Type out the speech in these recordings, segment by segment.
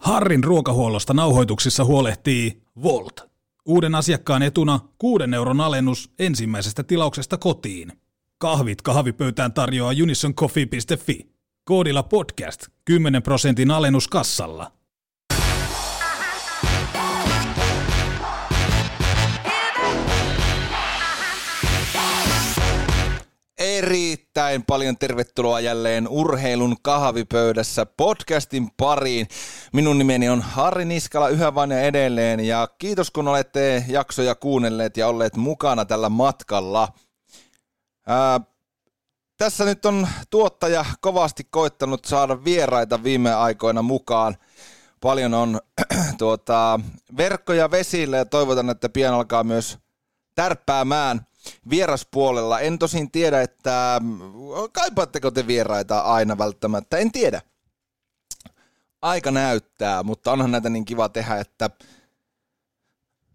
Harrin ruokahuollosta nauhoituksissa huolehtii Volt. Uuden asiakkaan etuna 6 euron alennus ensimmäisestä tilauksesta kotiin. Kahvit kahvipöytään tarjoaa unisoncoffee.fi. Koodilla podcast 10 prosentin alennus kassalla. Erittäin paljon tervetuloa jälleen Urheilun kahvipöydässä podcastin pariin. Minun nimeni on Harri Niskala yhä vain ja edelleen ja kiitos kun olette jaksoja kuunnelleet ja olleet mukana tällä matkalla. Ää, tässä nyt on tuottaja kovasti koittanut saada vieraita viime aikoina mukaan. Paljon on tuota, verkkoja vesille ja toivotan, että pian alkaa myös tärppäämään – vieraspuolella. En tosin tiedä, että kaipaatteko te vieraita aina välttämättä, en tiedä. Aika näyttää, mutta onhan näitä niin kiva tehdä, että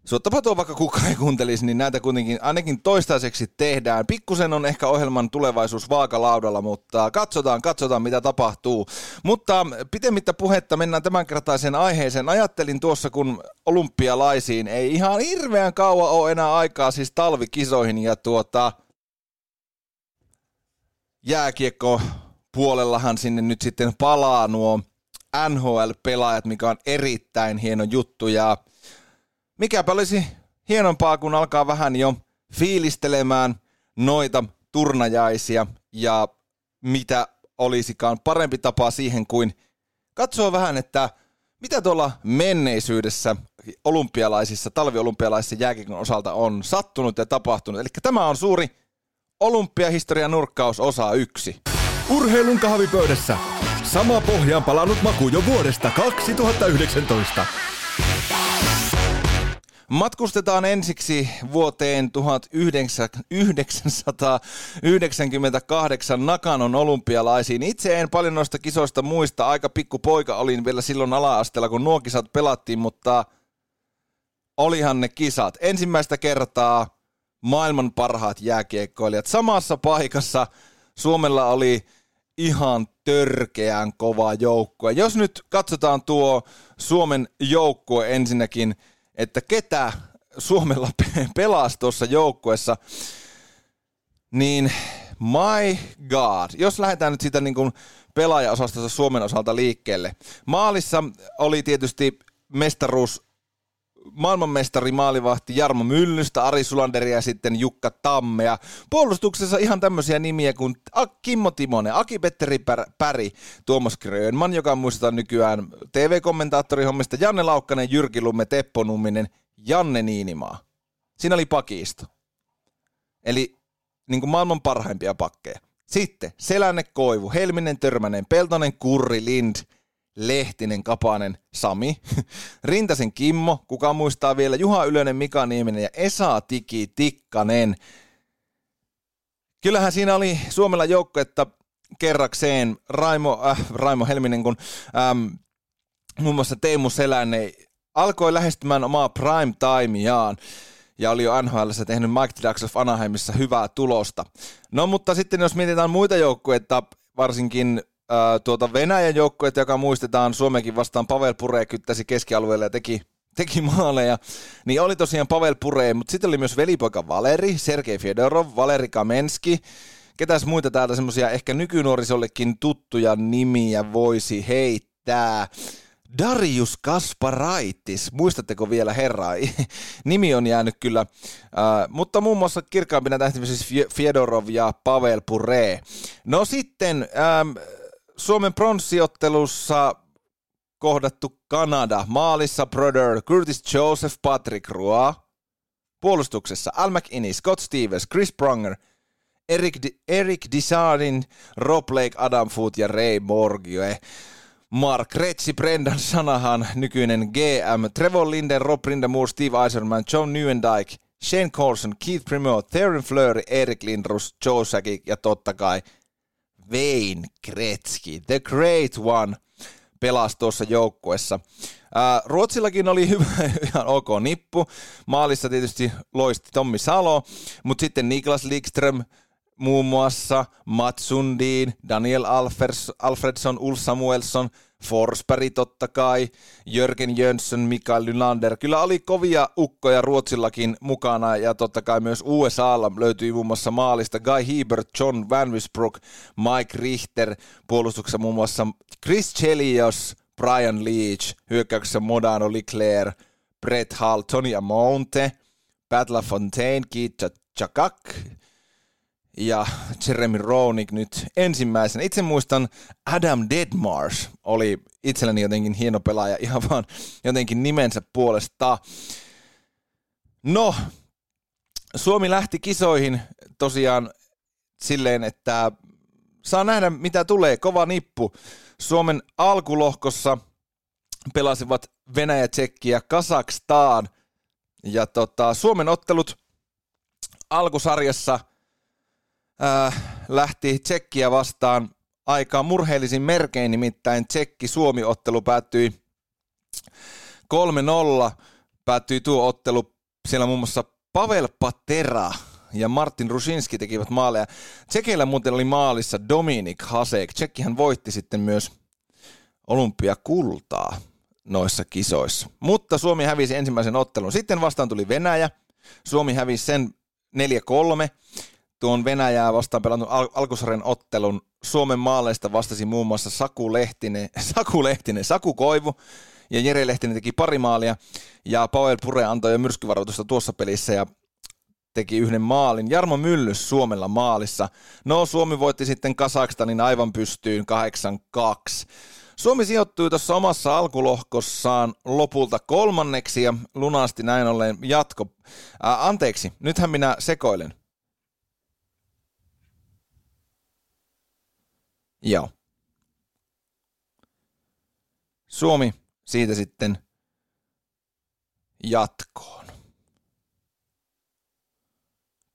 Suottapa tuo vaikka kukaan ei kuuntelisi, niin näitä kuitenkin ainakin toistaiseksi tehdään. Pikkusen on ehkä ohjelman tulevaisuus vaakalaudalla, mutta katsotaan, katsotaan mitä tapahtuu. Mutta pitemmittä puhetta mennään tämänkertaiseen aiheeseen. Ajattelin tuossa, kun olympialaisiin ei ihan hirveän kauan ole enää aikaa siis talvikisoihin ja tuota jääkiekko puolellahan sinne nyt sitten palaa nuo NHL-pelaajat, mikä on erittäin hieno juttu ja mikäpä olisi hienompaa, kun alkaa vähän jo fiilistelemään noita turnajaisia ja mitä olisikaan parempi tapa siihen kuin katsoa vähän, että mitä tuolla menneisyydessä olympialaisissa, talviolympialaisissa jääkiekon osalta on sattunut ja tapahtunut. Eli tämä on suuri olympiahistoria nurkkaus osa yksi. Urheilun kahvipöydässä. Sama pohjaan palannut maku jo vuodesta 2019. Matkustetaan ensiksi vuoteen 1998 Nakanon olympialaisiin. Itse en paljon noista kisoista muista. Aika pikku poika olin vielä silloin ala-asteella, kun nuo kisat pelattiin, mutta olihan ne kisat. Ensimmäistä kertaa maailman parhaat jääkiekkoilijat. Samassa paikassa Suomella oli ihan törkeän kova joukkue. Jos nyt katsotaan tuo Suomen joukkue ensinnäkin – että ketä Suomella pelasi tuossa joukkuessa, niin my god, jos lähdetään nyt siitä niin pelaajaosastossa Suomen osalta liikkeelle. Maalissa oli tietysti mestaruus maailmanmestari maalivahti Jarmo Myllystä, Ari Sulanderi ja sitten Jukka Tammea. Puolustuksessa ihan tämmöisiä nimiä kuin Kimmo Timonen, Aki-Petteri Päri, Tuomas Grönman, joka muistetaan nykyään TV-kommentaattorihommista, Janne Laukkanen, Jyrki Lumme, Teppo Numminen, Janne Niinimaa. Siinä oli pakisto. Eli niin kuin maailman parhaimpia pakkeja. Sitten Selänne Koivu, Helminen Törmänen, Peltonen Kurri, Lind – Lehtinen, Kapanen, Sami, Rintasen Kimmo, kuka muistaa vielä, Juha Ylönen, Mika Nieminen ja Esa Tiki Tikkanen. Kyllähän siinä oli Suomella että kerrakseen Raimo, äh, Raimo Helminen, kun ähm, muun muassa Teemu Selänne alkoi lähestymään omaa prime timeaan ja oli jo NHL tehnyt Mike Ducks of Anaheimissa hyvää tulosta. No mutta sitten jos mietitään muita joukkueita, varsinkin tuota Venäjän joukkueet, joka muistetaan Suomenkin vastaan Pavel Pure kyttäsi keskialueelle ja teki, teki maaleja, niin oli tosiaan Pavel Pure, mutta sitten oli myös velipoika Valeri, Sergei Fedorov, Valeri Kamenski, ketäs muita täältä semmoisia ehkä nykynuorisollekin tuttuja nimiä voisi heittää. Darius Kasparaitis, muistatteko vielä herraa? Nimi on jäänyt kyllä, äh, mutta muun muassa kirkkaampina tähtimä siis Fedorov ja Pavel Pure. No sitten, ähm, Suomen pronssiottelussa kohdattu Kanada. Maalissa Brother, Curtis Joseph, Patrick Roy. Puolustuksessa Al McInnes, Scott Stevens, Chris Pronger, Eric, D- Eric Disardin, Rob Lake, Adam Foot ja Ray Morgie. Mark Retsi, Brendan Sanahan, nykyinen GM, Trevor Linden, Rob Rindamore, Steve Eiserman, John Newendike, Shane Colson, Keith Primo, Theron Fleury, Eric Lindrus, Joe Sakic ja totta kai Wayne Gretzky, the great one, pelasi tuossa joukkuessa. Ruotsillakin oli hyvä, ihan ok nippu. Maalissa tietysti loisti Tommi Salo, mutta sitten Niklas Likström, muun muassa Mats Sundin, Daniel Alfers, Alfredson, Ulf Samuelsson, Forsberg totta kai, Jörgen Jönsson, Mikael Nylander. Kyllä oli kovia ukkoja Ruotsillakin mukana ja totta kai myös USAlla löytyi muun muassa maalista Guy Hebert, John Van Wisbrook, Mike Richter, puolustuksessa muun muassa Chris Chelios, Brian Leach, hyökkäyksessä Modano Leclerc, Brett Hall, Tony Amonte, Pat LaFontaine, Keith Chakak, ja Jeremy Roenick nyt ensimmäisen. Itse muistan Adam Deadmarsh oli itselleni jotenkin hieno pelaaja ihan vaan jotenkin nimensä puolesta. No, Suomi lähti kisoihin tosiaan silleen, että saa nähdä mitä tulee, kova nippu. Suomen alkulohkossa pelasivat Venäjä, Tsekki ja Kazakstan. Ja tota, Suomen ottelut alkusarjassa – äh, lähti Tsekkiä vastaan aika murheellisin merkein, nimittäin Tsekki-Suomi-ottelu päättyi 3-0. Päättyi tuo ottelu siellä muun muassa Pavel Patera ja Martin Rusinski tekivät maaleja. Tsekeillä muuten oli maalissa Dominik Hasek. Tsekkihän voitti sitten myös olympiakultaa noissa kisoissa. Mutta Suomi hävisi ensimmäisen ottelun. Sitten vastaan tuli Venäjä. Suomi hävisi sen 4-3 tuon Venäjää vastaan pelannut al- alkusarjan ottelun Suomen maaleista vastasi muun muassa Saku Lehtinen, Saku Lehtinen, Saku Koivu ja Jere Lehtinen teki pari maalia ja Pavel Pure antoi jo myrskyvaroitusta tuossa pelissä ja teki yhden maalin. Jarmo Myllys Suomella maalissa. No Suomi voitti sitten Kasakstanin aivan pystyyn 8-2. Suomi sijoittui tuossa omassa alkulohkossaan lopulta kolmanneksi ja lunasti näin ollen jatko. Ää, anteeksi, nythän minä sekoilen. Joo. Suomi siitä sitten jatkoon.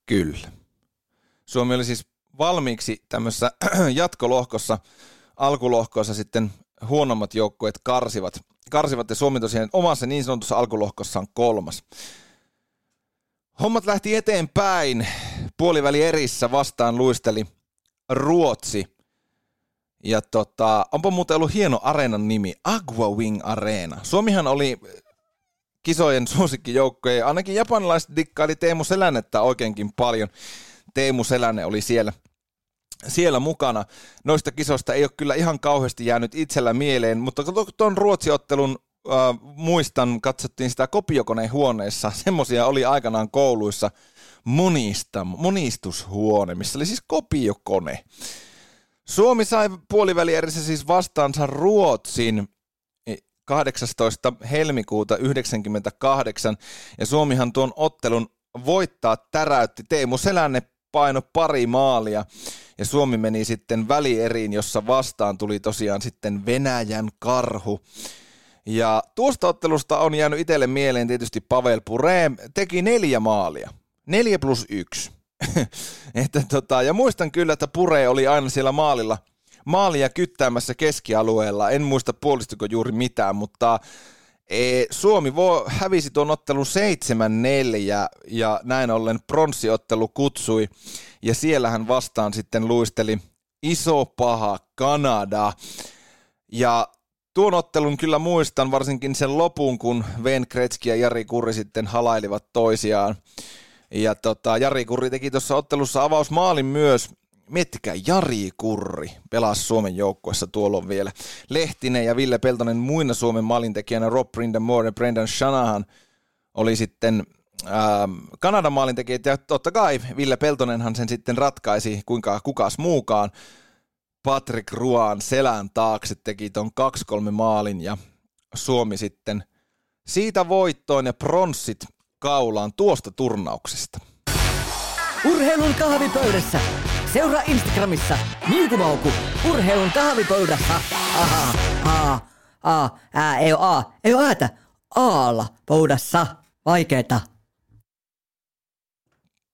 Kyllä. Suomi oli siis valmiiksi tämmöisessä jatkolohkossa, alkulohkossa sitten huonommat joukkueet karsivat, karsivat ja Suomi tosiaan omassa niin sanotussa alkulohkossaan kolmas. Hommat lähti eteenpäin. Puoliväli erissä vastaan luisteli Ruotsi – ja tota, onpa muuten ollut hieno areenan nimi, Agua Wing Arena. Suomihan oli kisojen suosikkijoukkoja, ainakin japanilaiset dikkaili Teemu Selännettä oikeinkin paljon. Teemu Selänne oli siellä, siellä mukana. Noista kisoista ei ole kyllä ihan kauheasti jäänyt itsellä mieleen, mutta tuon Ruotsiottelun äh, muistan, katsottiin sitä kopiokoneen huoneessa. Semmoisia oli aikanaan kouluissa monista, monistushuone, missä oli siis kopiokone. Suomi sai puolivälierissä siis vastaansa Ruotsin 18. helmikuuta 1998 ja Suomihan tuon ottelun voittaa täräytti. Teemu Selänne paino pari maalia ja Suomi meni sitten välieriin, jossa vastaan tuli tosiaan sitten Venäjän karhu. Ja tuosta ottelusta on jäänyt itselle mieleen tietysti Pavel Pure, teki neljä maalia. Neljä plus yksi. että tota, ja muistan kyllä, että Pure oli aina siellä maalilla, maalia kyttäämässä keskialueella. En muista puolistiko juuri mitään, mutta e, Suomi vo, hävisi tuon ottelun 7-4 ja näin ollen pronssiottelu kutsui. Ja siellähän vastaan sitten luisteli iso paha Kanada. Ja tuon ottelun kyllä muistan varsinkin sen lopun, kun Ven Kretski ja Jari Kurri sitten halailivat toisiaan. Ja tota, Jari Kurri teki tuossa ottelussa avausmaalin myös. Miettikää, Jari Kurri pelasi Suomen joukkueessa tuolloin vielä. Lehtinen ja Ville Peltonen muina Suomen maalintekijänä, Rob Brindamore ja Brendan Shanahan oli sitten ähm, Kanadan maalintekijät ja totta kai Ville Peltonenhan sen sitten ratkaisi, kuinka kukas muukaan. Patrick Ruan selän taakse teki ton 2-3 maalin ja Suomi sitten siitä voittoon ja pronssit kaulaan tuosta turnauksesta. Urheilun kahvipöydässä. Seuraa Instagramissa Niukumauku. Urheilun kahvipöydässä. Aha, a, a, ää, ei oo a, ei oo äätä. Aalla pöydässä. Vaikeeta.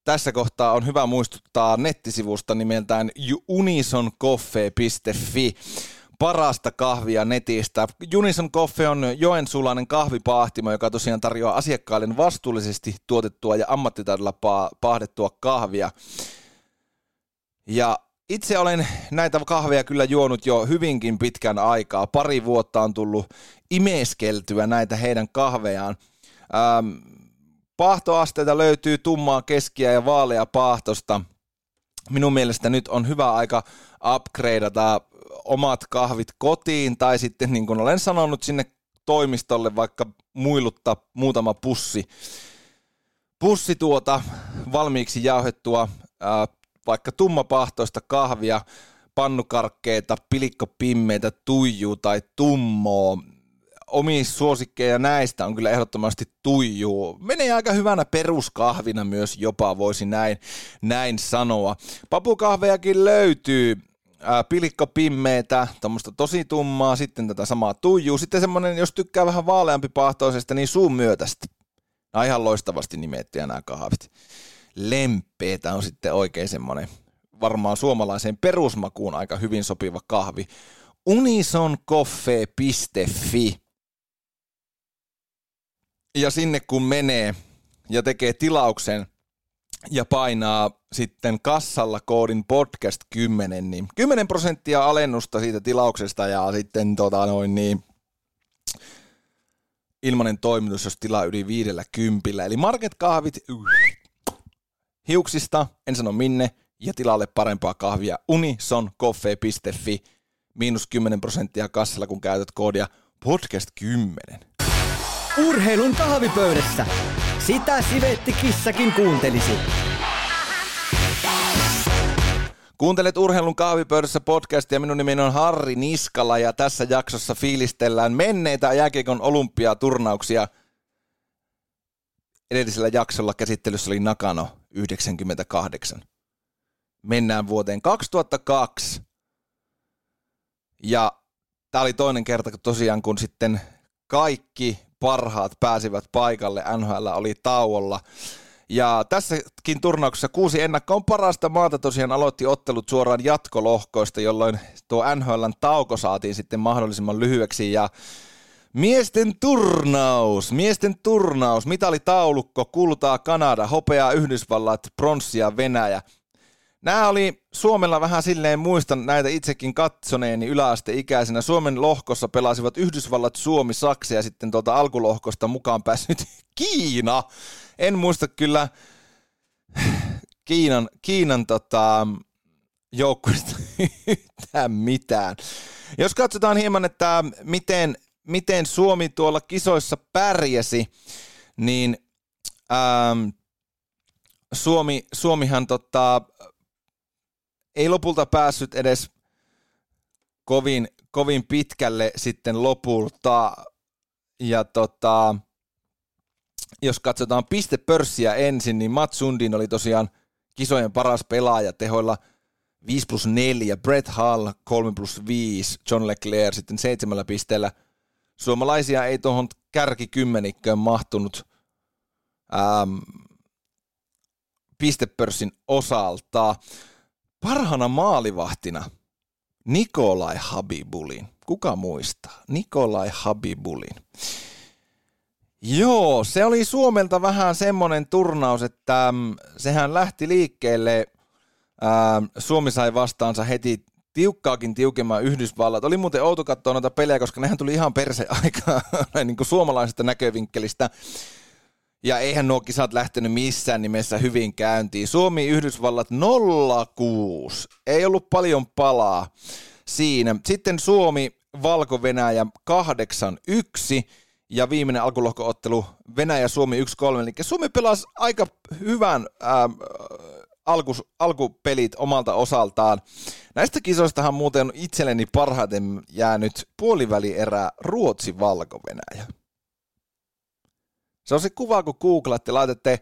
Tässä kohtaa on hyvä muistuttaa nettisivusta nimeltään unisoncoffee.fi parasta kahvia netistä. Unison Coffee on joensulainen kahvipaahtimo, joka tosiaan tarjoaa asiakkaille vastuullisesti tuotettua ja ammattitaidolla pahdettua kahvia. Ja itse olen näitä kahveja kyllä juonut jo hyvinkin pitkän aikaa. Pari vuotta on tullut imeskeltyä näitä heidän kahvejaan. Ähm, paahtoasteita löytyy tummaa keskiä ja vaalea paahtosta. Minun mielestä nyt on hyvä aika upgradeata omat kahvit kotiin tai sitten niin kuin olen sanonut sinne toimistolle vaikka muiluttaa muutama pussi, pussi tuota valmiiksi jauhettua ää, vaikka tummapahtoista kahvia, pannukarkkeita, pilikkopimmeitä, tuijuu tai tummoa. Omi suosikkeja näistä on kyllä ehdottomasti tuijuu. Menee aika hyvänä peruskahvina myös jopa, voisi näin, näin sanoa. Papukahvejakin löytyy pilikkopimmeitä, tuommoista tosi tummaa, sitten tätä samaa tuijuu, sitten semmoinen, jos tykkää vähän vaaleampi pahtoisesta, niin suun myötästä. Nämä ihan loistavasti nimettyjä nämä kahvit. Lempeetä on sitten oikein semmoinen, varmaan suomalaiseen perusmakuun aika hyvin sopiva kahvi. unisoncoffee.fi ja sinne kun menee ja tekee tilauksen ja painaa sitten kassalla koodin podcast 10, niin 10 prosenttia alennusta siitä tilauksesta ja sitten tota noin niin, ilmanen toimitus, jos tilaa yli viidellä kympillä. Eli market kahvit hiuksista, en sano minne, ja tilalle parempaa kahvia unisoncoffee.fi, miinus 10 prosenttia kassalla, kun käytät koodia podcast 10. Urheilun kahvipöydässä. Sitä sivetti kissakin kuuntelisi. Kuuntelet Urheilun kahvipöydässä podcastia. Minun nimeni on Harri Niskala ja tässä jaksossa fiilistellään menneitä jääkiekon olympiaturnauksia. Edellisellä jaksolla käsittelyssä oli Nakano 98. Mennään vuoteen 2002. Ja tämä oli toinen kerta tosiaan, kun sitten kaikki parhaat pääsivät paikalle. NHL oli tauolla. Ja tässäkin turnauksessa kuusi ennakkoon parasta maata tosiaan aloitti ottelut suoraan jatkolohkoista, jolloin tuo NHLn tauko saatiin sitten mahdollisimman lyhyeksi. Ja Miesten turnaus, miesten turnaus, mitalitaulukko, kultaa Kanada, hopeaa Yhdysvallat, pronssia Venäjä. Nämä oli Suomella vähän silleen, muistan näitä itsekin katsoneeni yläasteikäisenä. Suomen lohkossa pelasivat Yhdysvallat, Suomi, Saksa ja sitten tuolta alkulohkosta mukaan päässyt Kiina. En muista kyllä Kiinan, Kiinan tota, joukkueesta yhtään mitään. Jos katsotaan hieman, että miten, miten Suomi tuolla kisoissa pärjäsi, niin ähm, Suomi, Suomihan tota, ei lopulta päässyt edes kovin, kovin pitkälle sitten lopulta. Ja tota, jos katsotaan pistepörssiä ensin, niin Mats Sundin oli tosiaan kisojen paras pelaaja tehoilla 5 plus 4, Brett Hull 3 plus 5, John Leclerc sitten seitsemällä pisteellä. Suomalaisia ei tuohon kärkikymmenikköön mahtunut ähm, pistepörssin osalta. Parhana maalivahtina Nikolai Habibulin. Kuka muistaa? Nikolai Habibulin. Joo, se oli Suomelta vähän semmoinen turnaus, että mm, sehän lähti liikkeelle. Ää, Suomi sai vastaansa heti tiukkaakin tiukemman Yhdysvallat. Oli muuten outo katsoa noita pelejä, koska nehän tuli ihan perse aikaa niin kuin suomalaisesta näkövinkkelistä. Ja eihän nuo kisat lähtenyt missään nimessä hyvin käyntiin. Suomi Yhdysvallat 06. Ei ollut paljon palaa siinä. Sitten Suomi Valko-Venäjä 81 ja viimeinen alkulohkoottelu Venäjä-Suomi 1-3. Eli Suomi pelasi aika hyvän ää, alku, alkupelit omalta osaltaan. Näistä kisoistahan muuten itselleni parhaiten jäänyt puolivälierä Ruotsi-Valko-Venäjä. Se on se kuva, kun googlaatte, laitatte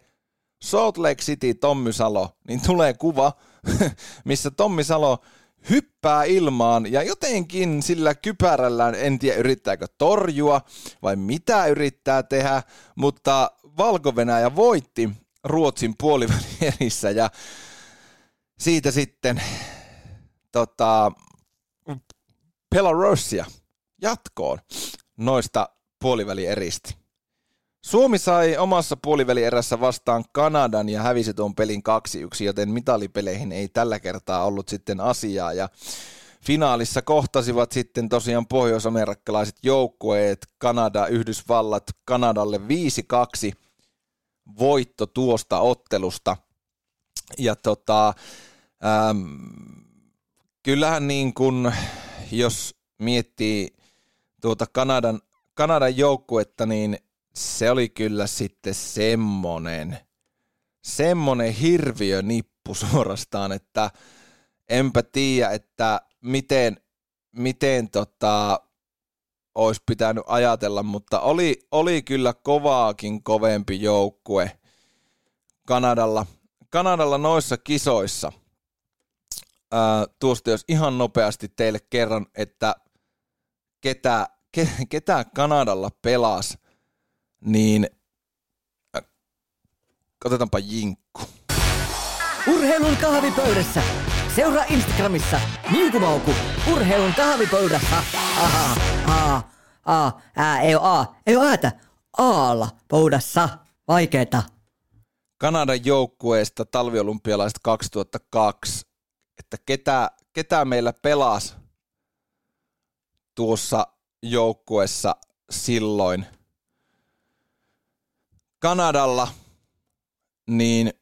Salt Lake City Tommy Salo, niin tulee kuva, missä Tommi Salo hyppää ilmaan ja jotenkin sillä kypärällään, en tiedä yrittääkö torjua vai mitä yrittää tehdä, mutta valko voitti Ruotsin puolivälierissä ja siitä sitten tota, Belarussia jatkoon noista puolivälieristä. Suomi sai omassa puolivälierässä vastaan Kanadan ja hävisi tuon pelin 2-1, joten mitalipeleihin ei tällä kertaa ollut sitten asiaa. Ja finaalissa kohtasivat sitten tosiaan pohjoisamerikkalaiset joukkueet, Kanada, Yhdysvallat, Kanadalle 5-2 voitto tuosta ottelusta. Ja tota, ähm, kyllähän niin kuin, jos miettii tuota Kanadan, Kanadan joukkuetta, niin se oli kyllä sitten semmonen, semmonen hirviö nippu suorastaan, että enpä tiedä, että miten, miten tota, olisi pitänyt ajatella, mutta oli, oli kyllä kovaakin kovempi joukkue Kanadalla, Kanadalla noissa kisoissa. Ää, tuosta jos ihan nopeasti teille kerran, että ketä, ke, ketä Kanadalla pelasi niin äh, otetaanpa jinkku. Urheilun kahvipöydässä. Seuraa Instagramissa Niukumauku. Urheilun kahvipöydässä. Aha, a, a, ää, ei oo a, ei oo äätä. Aalla pöydässä. Vaikeeta. Kanadan joukkueesta talviolympialaiset 2002, että ketä, ketä meillä pelasi tuossa joukkueessa silloin – Kanadalla, niin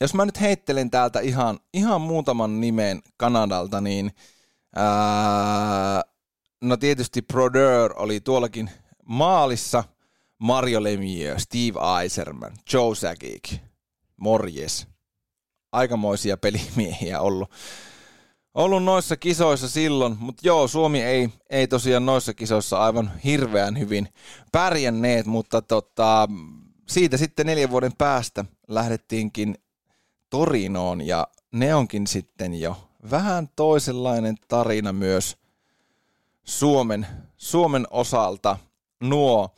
jos mä nyt heittelen täältä ihan, ihan muutaman nimen Kanadalta, niin ää, no tietysti Brodeur oli tuollakin maalissa, Mario Lemieux, Steve Eiserman, Joe Sakic, morjes. Aikamoisia pelimiehiä ollut ollut noissa kisoissa silloin, mutta joo, Suomi ei, ei tosiaan noissa kisoissa aivan hirveän hyvin pärjänneet, mutta tota, siitä sitten neljän vuoden päästä lähdettiinkin Torinoon ja ne onkin sitten jo vähän toisenlainen tarina myös Suomen, Suomen osalta. Nuo,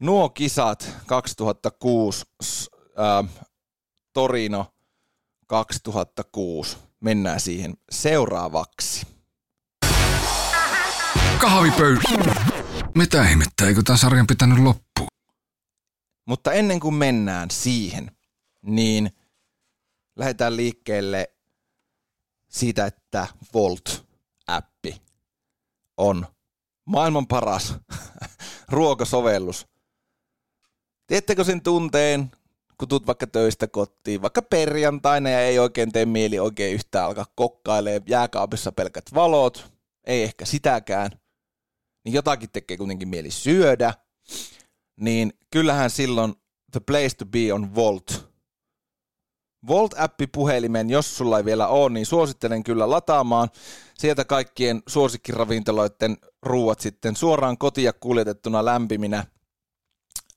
nuo kisat 2006, äh, Torino 2006 mennään siihen seuraavaksi. Kahvipöy... Mitä ihmettä, eikö tämän sarjan pitänyt loppu? Mutta ennen kuin mennään siihen, niin lähdetään liikkeelle siitä, että Volt-appi on maailman paras ruokasovellus. Tiedättekö sen tunteen, kun tuut vaikka töistä kotiin, vaikka perjantaina ja ei oikein tee mieli oikein yhtään alkaa kokkailemaan, jääkaapissa pelkät valot, ei ehkä sitäkään, niin jotakin tekee kuitenkin mieli syödä, niin kyllähän silloin the place to be on Volt. Volt-appi puhelimen, jos sulla ei vielä ole, niin suosittelen kyllä lataamaan. Sieltä kaikkien suosikkiravintoloiden ruuat sitten suoraan kotia kuljetettuna lämpiminä –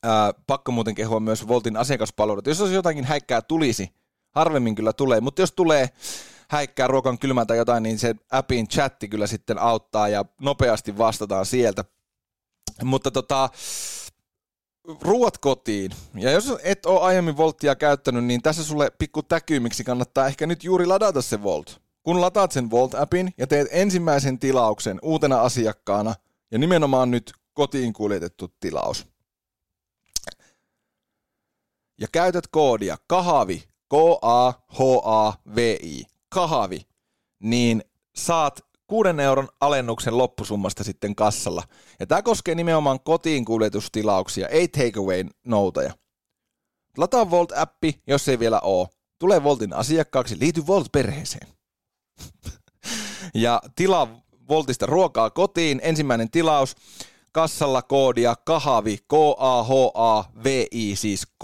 Ää, pakko muuten kehua myös Voltin asiakaspalvelut. Jos olisi jotakin häikkää tulisi, harvemmin kyllä tulee, mutta jos tulee häikkää ruokan kylmää tai jotain, niin se appin chatti kyllä sitten auttaa ja nopeasti vastataan sieltä. Mutta tota, ruuat kotiin. Ja jos et ole aiemmin Volttia käyttänyt, niin tässä sulle pikku täky, miksi kannattaa ehkä nyt juuri ladata se Volt. Kun lataat sen Volt-appin ja teet ensimmäisen tilauksen uutena asiakkaana, ja nimenomaan nyt kotiin kuljetettu tilaus, ja käytät koodia kahavi, K-A-H-A-V-I, kahavi, niin saat 6 euron alennuksen loppusummasta sitten kassalla. Ja tämä koskee nimenomaan kotiin kuljetustilauksia, ei takeaway noutoja. Lataa Volt-appi, jos ei vielä ole. Tule Voltin asiakkaaksi, liity Volt-perheeseen. ja tilaa Voltista ruokaa kotiin, ensimmäinen tilaus, kassalla koodia kahavi, K-A-H-A-V-I, siis K,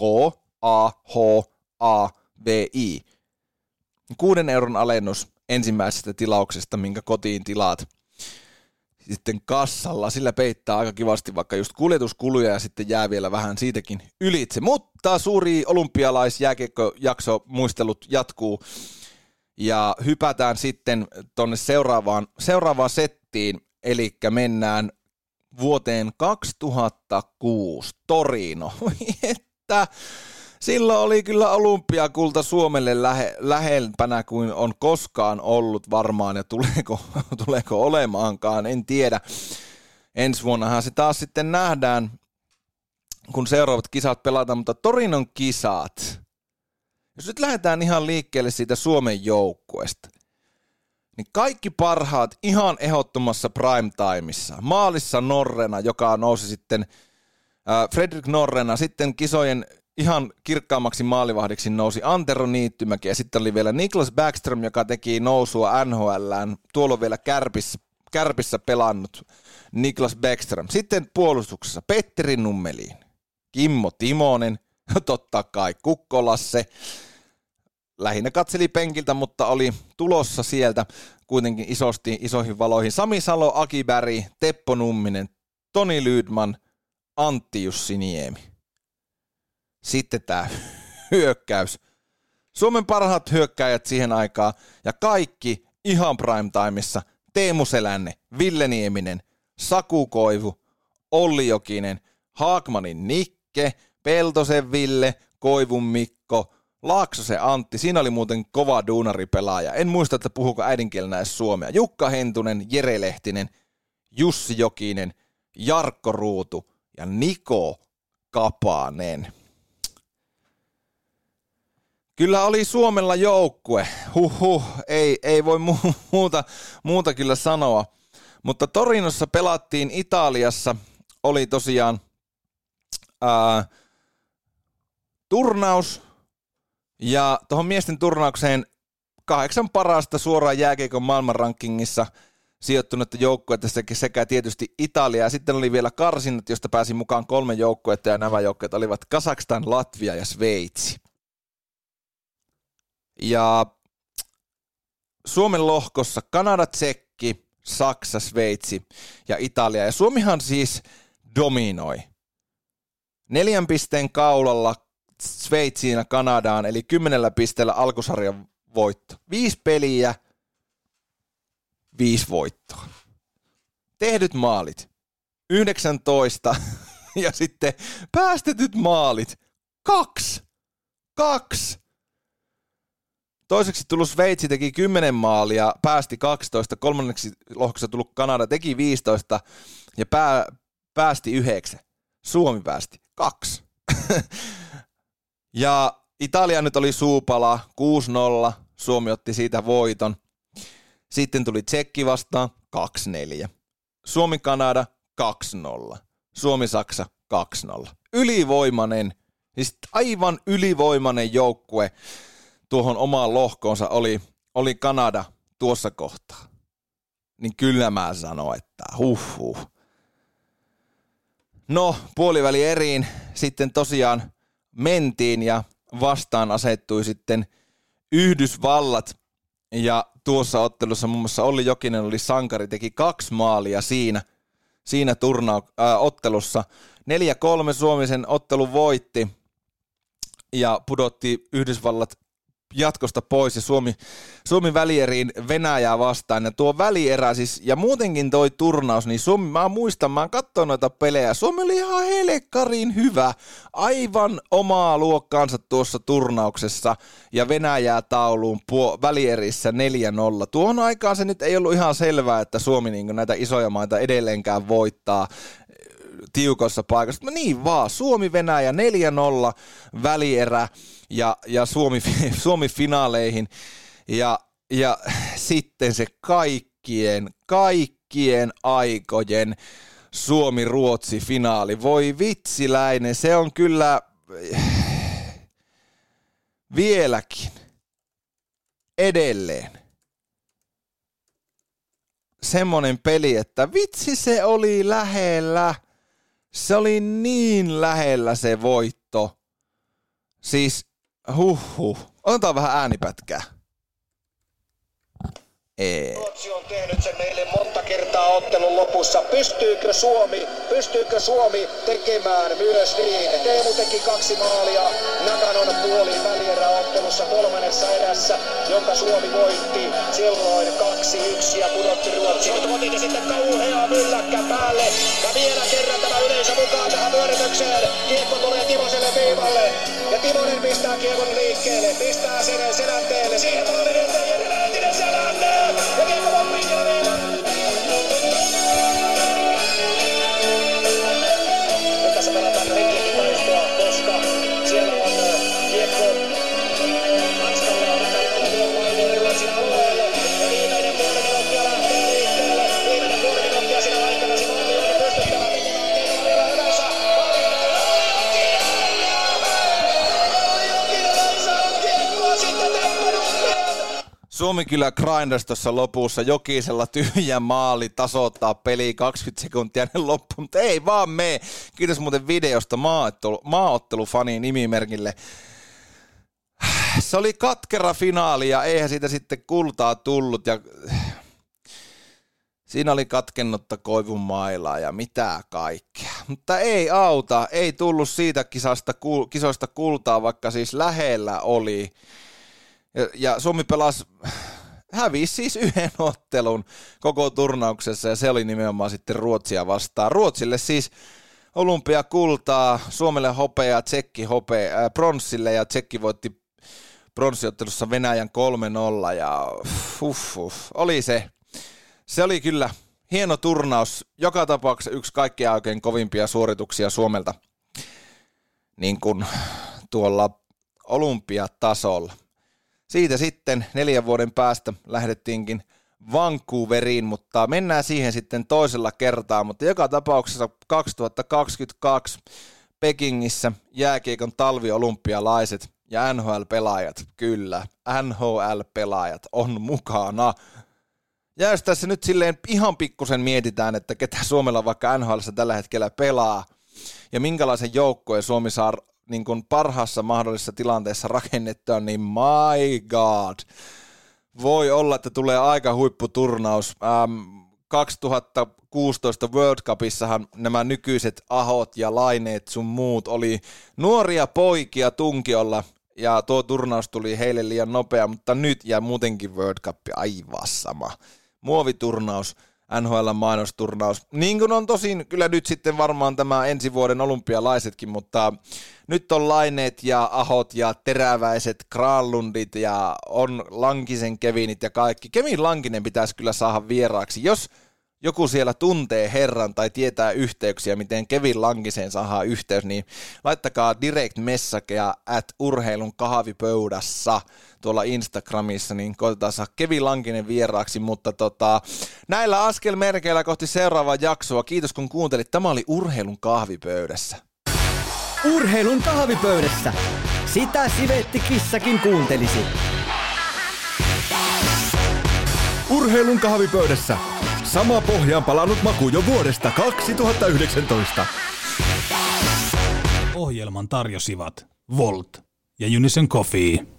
a-H-A-V-I. Kuuden euron alennus ensimmäisestä tilauksesta, minkä kotiin tilaat sitten kassalla. Sillä peittää aika kivasti vaikka just kuljetuskuluja ja sitten jää vielä vähän siitäkin ylitse. Mutta suuri olympialaisjääkiekko-jakso muistelut jatkuu ja hypätään sitten tonne seuraavaan, seuraavaan settiin, eli mennään vuoteen 2006 Torino. että silloin oli kyllä olympiakulta Suomelle lähe, lähempänä kuin on koskaan ollut varmaan ja tuleeko, tuleeko olemaankaan, en tiedä. Ensi vuonnahan se taas sitten nähdään. kun seuraavat kisat pelataan, mutta Torinon kisat, jos nyt lähdetään ihan liikkeelle siitä Suomen joukkueesta, niin kaikki parhaat ihan ehdottomassa prime timeissa. Maalissa Norrena, joka nousi sitten, äh, Fredrik Norrena, sitten kisojen ihan kirkkaammaksi maalivahdiksi nousi Antero Niittymäki ja sitten oli vielä Niklas Backström, joka teki nousua NHLään. Tuolla on vielä Kärpissä, Kärpissä pelannut Niklas Backström. Sitten puolustuksessa Petteri Nummelin, Kimmo Timonen, totta kai Kukkolasse, lähinnä katseli penkiltä, mutta oli tulossa sieltä kuitenkin isosti isoihin valoihin. Sami Salo, Aki Berg, Teppo Numminen, Toni Lydman, Antti Jussi Niemi. Sitten tämä hyökkäys. Suomen parhaat hyökkäjät siihen aikaan ja kaikki ihan prime timeissa. Teemu Selänne, Ville Nieminen, Saku Koivu, Olli Jokinen, Haakmanin Nikke, Peltosen Ville, Koivun Mikko, Laaksosen Antti, siinä oli muuten kova duunaripelaaja. En muista, että puhuuko äidinkielenä edes suomea. Jukka Hentunen, Jere Lehtinen, Jussi Jokinen, Jarkko Ruutu ja Niko Kapanen. Kyllä oli Suomella joukkue. Huhhuh, ei, ei voi muuta, muuta kyllä sanoa. Mutta Torinossa pelattiin Italiassa. Oli tosiaan ää, turnaus. Ja tuohon miesten turnaukseen kahdeksan parasta suoraan jääkeikon maailmanrankingissa sijoittunutta joukkuetta sekä tietysti Italia. Ja sitten oli vielä karsinnat, josta pääsi mukaan kolme joukkuetta ja nämä joukkueet olivat Kazakstan, Latvia ja Sveitsi. Ja Suomen lohkossa Kanada, Tsekki, Saksa, Sveitsi ja Italia. Ja Suomihan siis dominoi. Neljän pisteen kaulalla Sveitsiin ja Kanadaan, eli kymmenellä pisteellä alkusarjan voitto. Viisi peliä, viisi voittoa. Tehdyt maalit, 19 ja sitten päästetyt maalit, kaksi. Kaksi. Toiseksi tullut Sveitsi teki 10 maalia, päästi 12. Kolmanneksi lohkossa tullut Kanada teki 15 ja pää, päästi 9. Suomi päästi 2. ja Italia nyt oli suupala 6-0. Suomi otti siitä voiton. Sitten tuli Tsekki vastaan 2-4. Suomi-Kanada 2-0. Suomi-Saksa 2-0. Ylivoimainen, siis aivan ylivoimainen joukkue tuohon omaan lohkoonsa oli, oli Kanada tuossa kohtaa, niin kyllä mä sanon, että huh huh. No, puoliväli eriin sitten tosiaan mentiin ja vastaan asettui sitten Yhdysvallat. Ja tuossa ottelussa muun muassa Olli Jokinen oli sankari, teki kaksi maalia siinä, siinä turnau- äh, ottelussa. 4-3 Suomisen ottelun voitti ja pudotti Yhdysvallat jatkosta pois ja Suomi, Suomi välieriin Venäjää vastaan. Ja tuo välierä siis, ja muutenkin toi turnaus, niin Suomi, mä muistan, mä katsoin noita pelejä. Suomi oli ihan helekkarin hyvä. Aivan omaa luokkaansa tuossa turnauksessa ja Venäjää tauluun puo- välierissä 4-0. Tuohon aikaan se nyt ei ollut ihan selvää, että Suomi niin näitä isoja maita edelleenkään voittaa tiukossa paikassa. No niin vaan, Suomi-Venäjä 4-0 välierä ja, ja Suomi, Suomi finaaleihin. Ja, ja sitten se kaikkien, kaikkien aikojen Suomi-Ruotsi-finaali. Voi vitsiläinen, se on kyllä vieläkin edelleen semmonen peli, että vitsi se oli lähellä. Se oli niin lähellä se voitto. Siis Huhhuh. Otetaan vähän äänipätkää. Ei. Ruotsi on tehnyt sen meille monta kertaa ottelun lopussa. Pystyykö Suomi, pystyykö Suomi tekemään myös niin? Teemu teki kaksi maalia Naganon puoli välieräottelussa kolmannessa erässä, jonka Suomi voitti silloin 2-1 ja pudotti Ruotsi. Mutta ja sitten kauhea mylläkkä päälle. Ja vielä kerran tämä yleisö mukaan tähän pyöritykseen. Kiekko tulee Timoselle viivalle. Ja Timonen pistää kiekon liikkeelle, pistää sen selänteelle. Siihen tulee eteen kyllä grinders tuossa lopussa jokisella tyhjä maali tasoittaa peli 20 sekuntia ennen loppuun, mutta ei vaan me. Kiitos muuten videosta maaottelu, maaottelufani nimimerkille. Se oli katkera finaali ja eihän siitä sitten kultaa tullut ja Siinä oli katkennutta koivun mailaa ja mitä kaikkea. Mutta ei auta, ei tullut siitä kisasta, kisoista kultaa, vaikka siis lähellä oli. Ja, ja Suomi pelasi, hävisi siis yhden ottelun koko turnauksessa ja se oli nimenomaan sitten Ruotsia vastaan. Ruotsille siis olympiakultaa, Suomelle hopea, Tsekki hopea, äh, pronssille ja Tsekki voitti pronssiottelussa Venäjän 3-0 ja uff, uff, oli se se oli kyllä hieno turnaus. Joka tapauksessa yksi kaikkia oikein kovimpia suorituksia Suomelta niin kuin tuolla olympiatasolla. Siitä sitten neljän vuoden päästä lähdettiinkin Vancouveriin, mutta mennään siihen sitten toisella kertaa. Mutta joka tapauksessa 2022 Pekingissä jääkiekon talviolympialaiset ja NHL-pelaajat, kyllä, NHL-pelaajat on mukana. Ja jos tässä nyt silleen ihan pikkusen mietitään, että ketä Suomella vaikka NHL tällä hetkellä pelaa ja minkälaisen joukkojen Suomi saa niin kuin parhaassa mahdollisessa tilanteessa rakennettua, niin my god. Voi olla, että tulee aika huipputurnaus. Ähm, 2016 World Cupissahan nämä nykyiset ahot ja laineet sun muut oli nuoria poikia tunkiolla ja tuo turnaus tuli heille liian nopea, mutta nyt ja muutenkin World Cup aivan sama muoviturnaus, NHL-mainosturnaus. Niin kuin on tosin kyllä nyt sitten varmaan tämä ensi vuoden olympialaisetkin, mutta nyt on Laineet ja Ahot ja Teräväiset, Kraalundit ja on Lankisen Kevinit ja kaikki. Kevin Lankinen pitäisi kyllä saada vieraaksi, jos joku siellä tuntee herran tai tietää yhteyksiä, miten Kevin Lankiseen saa yhteys, niin laittakaa direct messagea at urheilun kahvipöydässä tuolla Instagramissa, niin koitetaan saada Kevin Lankinen vieraaksi, mutta tota, näillä askelmerkeillä kohti seuraavaa jaksoa. Kiitos kun kuuntelit. Tämä oli Urheilun kahvipöydässä. Urheilun kahvipöydässä. Sitä sivetti kissakin kuuntelisi. Urheilun kahvipöydässä. Sama pohjaan palannut maku jo vuodesta 2019. Ohjelman tarjosivat Volt ja Unison Coffee.